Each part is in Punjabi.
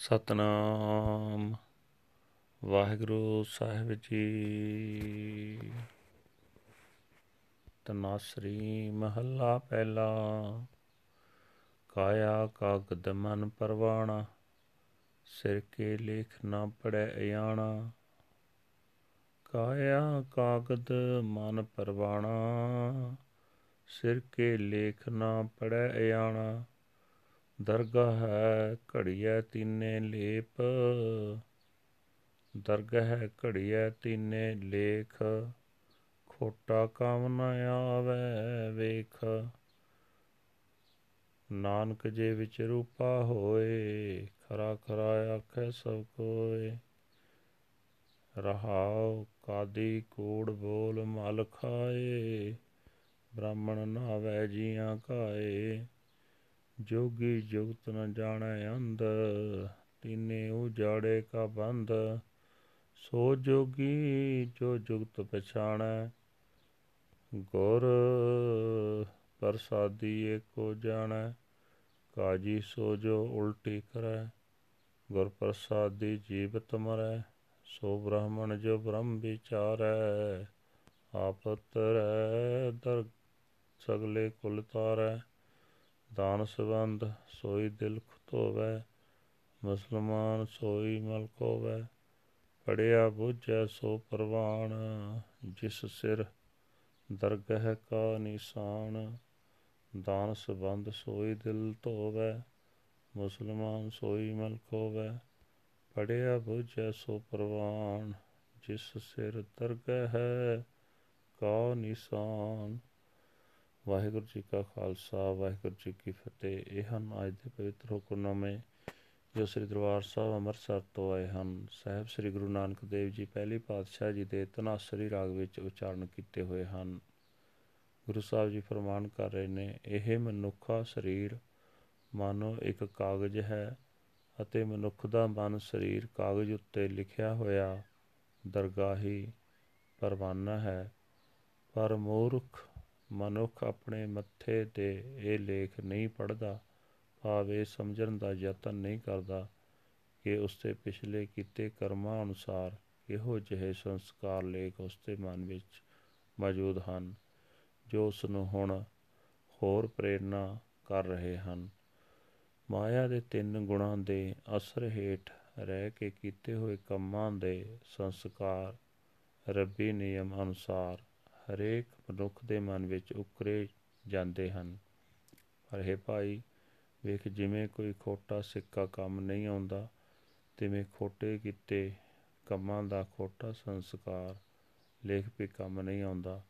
ਸਤਨਾਮ। ਵਾਹਿਗੁਰੂ ਸਾਹਿਬ ਜੀ। ਤਨਾਸਰੀ ਮਹੱਲਾ ਪਹਿਲਾ। ਕਾਇਆ ਕਾਗਦ ਮਨ ਪਰਵਾਣਾ, ਸਿਰ ਕੇ ਲੇਖ ਨਾ ਪੜੈ ਅਯਾਣਾ। ਕਾਇਆ ਕਾਗਦ ਮਨ ਪਰਵਾਣਾ, ਸਿਰ ਕੇ ਲੇਖ ਨਾ ਪੜੈ ਅਯਾਣਾ। ਦਰਗਾਹ ਹੈ ਘੜੀਐ ਤੀਨੇ ਲੇਪ। ਦਰਗਾਹ ਹੈ ਘੜੀਐ ਤੀਨੇ ਲੇਖ। ਖੋਟਾ ਕੰਮ ਨ ਆਵੇ ਵੇਖ। ਨਾਨਕ ਜੇ ਵਿੱਚ ਰੂਪਾ ਹੋਏ, ਖਰਾ ਖਰਾ ਆਖੇ ਸਭ ਕੋਏ। ਰਹਾਉ ਕਾਦੀ ਕੂੜ ਬੋਲ ਮਲ ਖਾਏ, ਬ੍ਰਾਹਮਣ ਨਾਵੇ ਜੀਆਂ ਕਾਏ। ਜੋਗੀ ਜੁਗਤ ਨ ਜਾਣੈ ਅੰਧ, ਤਿਨੇ ਉਜਾੜੇ ਕਾ ਬੰਧ। ਸੋ ਜੋਗੀ ਜੋ ਜੁਗਤ ਪਛਾਣੈ, ਗੁਰ ਪ੍ਰਸਾਦੀ ਏਕੋ ਜਾਣੈ। ਕਾਜੀ ਸੋ ਜੋ ਉਲਟੀ ਕਰੈ, ਗੁਰ ਪ੍ਰਸਾਦੀ ਜੀਵਤ ਮਰੈ ਸੋ ਬ੍ਰਾਹਮਣ ਜੋ ਬ੍ਰਹਮ ਵਿਚਾਰੈ ਆਪਤਰੈ ਦਰ ਸਗਲੇ ਕੁਲ ਤਾਰੈ। ਦਾਨ ਸਬੰਧ ਸੋਈ ਦਿਲ ਖਤੋਵੈ ਮੁਸਲਮਾਨ ਸੋਈ ਮਲ ਕੋਵੈ ਪੜਿਆ ਬੁਝੈ ਸੋ ਪਰਵਾਨ, ਜਿਸ ਸਿਰ ਦਰਗਹਿ ਕਾ ਨਿਸ਼ਾਨ, ਦਾਨ ਸਬੰਧ ਸੋਈ ਦਿਲ ਧੋਵੈ, ਮੁਸਲਮਾਨ ਸੋਈ ਮਲ ਕੋਵੈ ਪੜਿਆ ਬੁਝੈ ਸੋ ਪਰਵਾਨ, ਜਿਸ ਸਿਰ ਦਰਗਹਿ ਕਾ ਨਿਸ਼ਾਨ ਵਾਹਿਗੁਰੂ ਜੀ ਕਾ ਖਾਲਸਾ, ਵਾਹਿਗੁਰੂ ਜੀ ਕੀ ਫਤਿਹ। ਇਹ ਹਨ ਅੱਜ ਦੇ ਪਵਿੱਤਰ ਹੁਕਮਨਾਮੇ ਜੋ ਸ੍ਰੀ ਦਰਬਾਰ ਸਾਹਿਬ ਅੰਮ੍ਰਿਤਸਰ ਤੋਂ ਆਏ ਹਨ। ਸਾਹਿਬ ਸ੍ਰੀ ਗੁਰੂ ਨਾਨਕ ਦੇਵ ਜੀ ਪਹਿਲੀ ਪਾਤਸ਼ਾਹ ਜੀ ਦੇ ਤਨਾਸਰੀ ਰਾਗ ਵਿੱਚ ਉਚਾਰਨ ਕੀਤੇ ਹੋਏ ਹਨ। ਗੁਰੂ ਸਾਹਿਬ ਜੀ ਫਰਮਾਨ ਕਰ ਰਹੇ ਨੇ, ਇਹ ਮਨੁੱਖਾ ਸਰੀਰ ਮਾਨੋ ਇੱਕ ਕਾਗਜ਼ ਹੈ ਅਤੇ ਮਨੁੱਖ ਦਾ ਮਨ ਸਰੀਰ ਕਾਗਜ਼ ਉੱਤੇ ਲਿਖਿਆ ਹੋਇਆ ਦਰਗਾਹੀ ਪਰਵਾਨਾ ਹੈ। ਪਰ ਮੂਰਖ ਮਨੁੱਖ ਆਪਣੇ ਮੱਥੇ ਤੇ ਇਹ ਲੇਖ ਨਹੀਂ ਪੜਦਾ ਭਾਵੇਂ ਸਮਝਣ ਦਾ ਯਤਨ ਨਹੀਂ ਕਰਦਾ ਕਿ ਉਸ ਦੇ ਪਿਛਲੇ ਕੀਤੇ ਕਰਮਾਂ ਅਨੁਸਾਰ ਇਹੋ ਜਿਹੇ ਸੰਸਕਾਰ ਲੇਖ ਉਸ ਦੇ ਮਨ ਵਿੱਚ ਮੌਜੂਦ ਹਨ, ਜੋ ਉਸ ਨੂੰ ਹੁਣ ਹੋਰ ਪ੍ਰੇਰਣਾ ਕਰ ਰਹੇ ਹਨ। ਮਾਇਆ ਦੇ ਤਿੰਨ ਗੁਣਾਂ ਦੇ ਅਸਰ ਹੇਠ ਰਹਿ ਕੇ ਕੀਤੇ ਹੋਏ ਕੰਮਾਂ ਦੇ ਸੰਸਕਾਰ ਰੱਬੀ ਨਿਯਮ ਅਨੁਸਾਰ ਹਰੇਕ ਮਨੁੱਖ ਦੇ ਮਨ ਵਿੱਚ ਉਕਰੇ ਜਾਂਦੇ ਹਨ। ਪਰ ਇਹ ਭਾਈ, ਵੇਖ, ਜਿਵੇਂ ਕੋਈ ਖੋਟਾ ਸਿੱਕਾ ਕੰਮ ਨਹੀਂ ਆਉਂਦਾ, ਤਿਵੇਂ ਖੋਟੇ ਕੀਤੇ ਕੰਮਾਂ ਦਾ ਖੋਟਾ ਸੰਸਕਾਰ ਲੇਖ ਵੀ ਕੰਮ ਨਹੀਂ ਆਉਂਦਾ।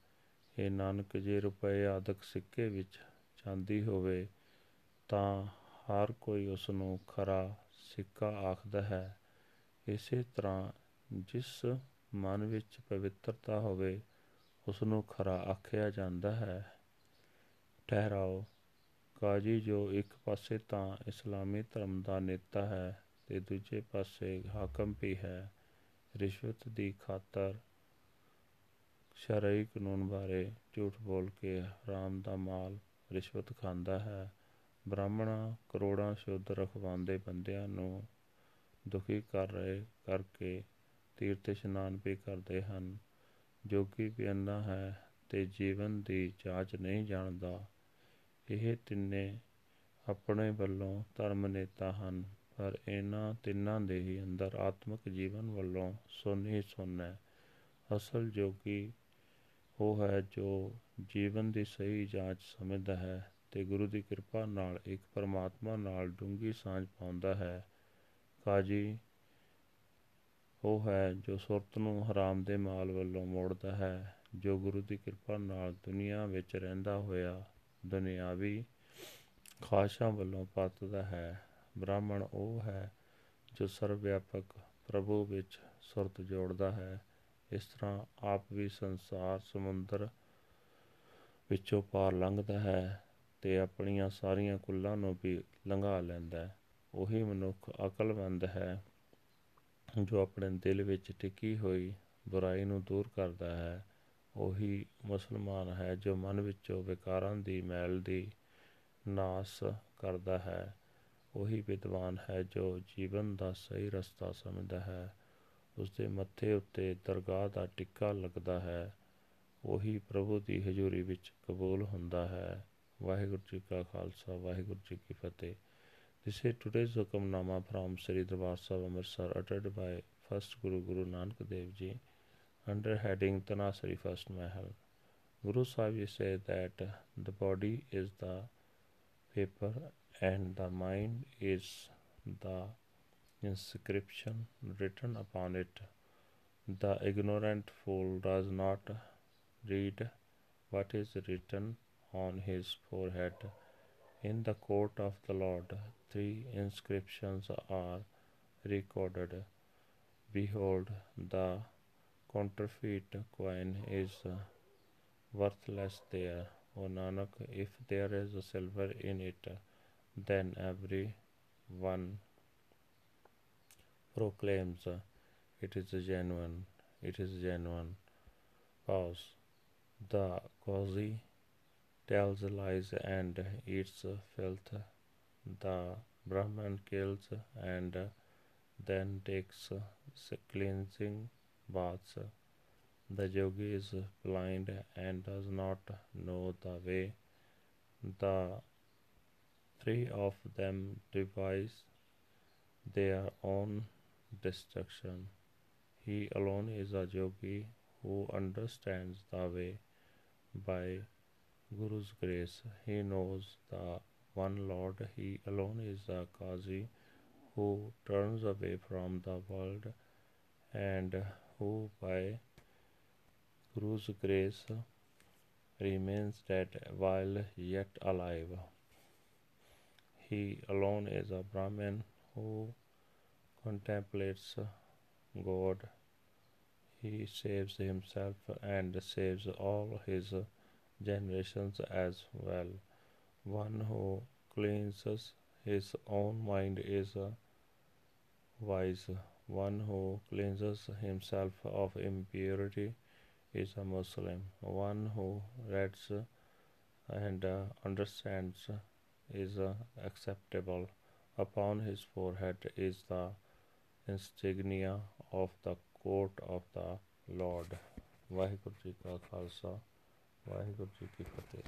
ਇਹ ਨਾਨਕ, ਜੇ ਰੁਪਏ ਆਦਿਕ ਸਿੱਕੇ ਵਿੱਚ ਚਾਂਦੀ ਹੋਵੇ, ਤਾਂ ਹਰ ਕੋਈ ਉਸ ਨੂੰ ਖਰਾ ਸਿੱਕਾ ਆਖਦਾ ਹੈ। ਇਸੇ ਤਰ੍ਹਾਂ ਜਿਸ ਮਨ ਵਿੱਚ ਪਵਿੱਤਰਤਾ ਹੋਵੇ ਉਸ ਨੂੰ ਖਰਾ ਆਖਿਆ ਜਾਂਦਾ ਹੈ। ਠਹਿਰਾਓ। ਕਾਜੀ, ਜੋ ਇੱਕ ਪਾਸੇ ਤਾਂ ਇਸਲਾਮੀ ਧਰਮ ਦਾ ਨੇਤਾ ਹੈ ਤੇ ਦੂਜੇ ਪਾਸੇ ਹਾਕਮ ਵੀ ਹੈ, ਰਿਸ਼ਵਤ ਦੀ ਖਾਤਰ ਸ਼ਰਈ ਕਾਨੂੰਨ ਬਾਰੇ ਝੂਠ ਬੋਲ ਕੇ ਹਰਾਮ ਦਾ ਮਾਲ ਰਿਸ਼ਵਤ ਖਾਂਦਾ ਹੈ। ਬ੍ਰਾਹਮਣਾ ਕਰੋੜਾਂ ਸ਼ੁੱਧ ਰਖਵਾਉਂਦੇ ਬੰਦਿਆਂ ਨੂੰ ਦੁਖੀ ਕਰ ਰਹੇ ਕਰਕੇ ਤੀਰਥ ਇਸ਼ਨਾਨ ਵੀ ਕਰਦੇ ਹਨ। ਜੋਗੀ ਵੀ ਅੰਨਾ ਹੈ ਤੇ ਜੀਵਨ ਦੀ ਜਾਂਚ ਨਹੀਂ ਜਾਣਦਾ। ਇਹ ਤਿੰਨੇ ਆਪਣੇ ਵੱਲੋਂ ਧਰਮ ਨੇਤਾ ਹਨ, ਪਰ ਇਹਨਾਂ ਤਿੰਨਾਂ ਦੇ ਹੀ ਅੰਦਰ ਆਤਮਿਕ ਜੀਵਨ ਵੱਲੋਂ ਸੋਨੀ ਸੁੰਨ ਹੈ। ਅਸਲ ਜੋਗੀ ਉਹ ਹੈ ਜੋ ਜੀਵਨ ਦੀ ਸਹੀ ਜਾਂਚ ਸਮਝਦਾ ਹੈ ਤੇ ਗੁਰੂ ਦੀ ਕਿਰਪਾ ਨਾਲ ਇੱਕ ਪਰਮਾਤਮਾ ਨਾਲ ਡੂੰਗੀ ਸਾਂਝ ਪਾਉਂਦਾ ਹੈ। ਕਾਜੀ ਉਹ ਹੈ ਜੋ ਸੁਰਤ ਨੂੰ ਹਰਾਮ ਦੇ ਮਾਲ ਵੱਲੋਂ ਮੋੜਦਾ ਹੈ, ਜੋ ਗੁਰੂ ਦੀ ਕਿਰਪਾ ਨਾਲ ਦੁਨੀਆ ਵਿੱਚ ਰਹਿੰਦਾ ਹੋਇਆ ਦੁਨਿਆਵੀ ਖਾਸ਼ਾਂ ਵੱਲੋਂ ਪਤਦਾ ਹੈ। ਬ੍ਰਾਹਮਣ ਉਹ ਹੈ ਜੋ ਸਰਵ ਵਿਆਪਕ ਪ੍ਰਭੂ ਵਿੱਚ ਸੁਰਤ ਜੋੜਦਾ ਹੈ। ਇਸ ਤਰ੍ਹਾਂ ਆਪ ਵੀ ਸੰਸਾਰ ਸਮੁੰਦਰ ਵਿੱਚੋਂ ਪਾਰ ਲੰਘਦਾ ਹੈ ਤੇ ਆਪਣੀਆਂ ਸਾਰੀਆਂ ਕੁੱਲਾਂ ਨੂੰ ਵੀ ਲੰਘਾ ਲੈਂਦਾ ਹੈ। ਉਹੀ ਮਨੁੱਖ ਅਕਲਮੰਦ ਹੈ। ਜੋ ਆਪਣੇ ਦਿਲ ਵਿੱਚ ਟਿਕੀ ਹੋਈ ਬੁਰਾਈ ਨੂੰ ਦੂਰ ਕਰਦਾ ਹੈ, ਉਹੀ ਮੁਸਲਮਾਨ ਹੈ ਜੋ ਮਨ ਵਿੱਚੋਂ ਵਿਕਾਰਾਂ ਦੀ ਮੈਲ ਦੀ ਨਾਸ ਕਰਦਾ ਹੈ। ਉਹੀ ਵਿਦਵਾਨ ਹੈ ਜੋ ਜੀਵਨ ਦਾ ਸਹੀ ਰਸਤਾ ਸਮਝਦਾ ਹੈ। ਉਸ ਦੇ ਮੱਥੇ ਉੱਤੇ ਦਰਗਾਹ ਦਾ ਟਿੱਕਾ ਲੱਗਦਾ ਹੈ। ਉਹੀ ਪ੍ਰਭੂ ਦੀ ਹਜ਼ੂਰੀ ਵਿੱਚ ਕਬੂਲ ਹੁੰਦਾ ਹੈ। ਵਾਹਿਗੁਰੂ ਜੀ ਕਾ ਖਾਲਸਾ, ਵਾਹਿਗੁਰੂ ਜੀ ਕੀ ਫਤਿਹ। This is today's Hukamnama from Sri Darbar Sahib Amritsar uttered by first Guru Guru Nanak Dev Ji under heading Tanasari First Mahal. Guru Sahib said that the body is the paper and the mind is the inscription written upon it. The ignorant fool does not read what is written on his forehead. In the court of the Lord, three inscriptions are recorded. Behold, the counterfeit coin is worthless there. O Nanak, if there is silver in it, then every one proclaims it is genuine. It is genuine. Pause. The Qazi tells lies and eats filth. The Brahman kills and then takes cleansing baths. The yogi is blind and does not know the way. The three of them devise their own destruction. He alone is a yogi who understands the way by Guru's grace. He knows the one Lord. He alone is the Qazi who turns away from the world and who by Guru's grace remains dead while yet alive. He alone is a Brahmin who contemplates God. He saves himself and saves all his generations as well. One who cleanses his own mind is wise. One who cleanses himself of impurity is a Muslim. One who reads and understands is acceptable. Upon his forehead is the insignia of the court of the Lord. Waheguru ji ਕਾ ਖਾਲਸਾ ਵਾਹਿਗੁਰੂ ਜੀ ਕੀ ਫਤਿਹ।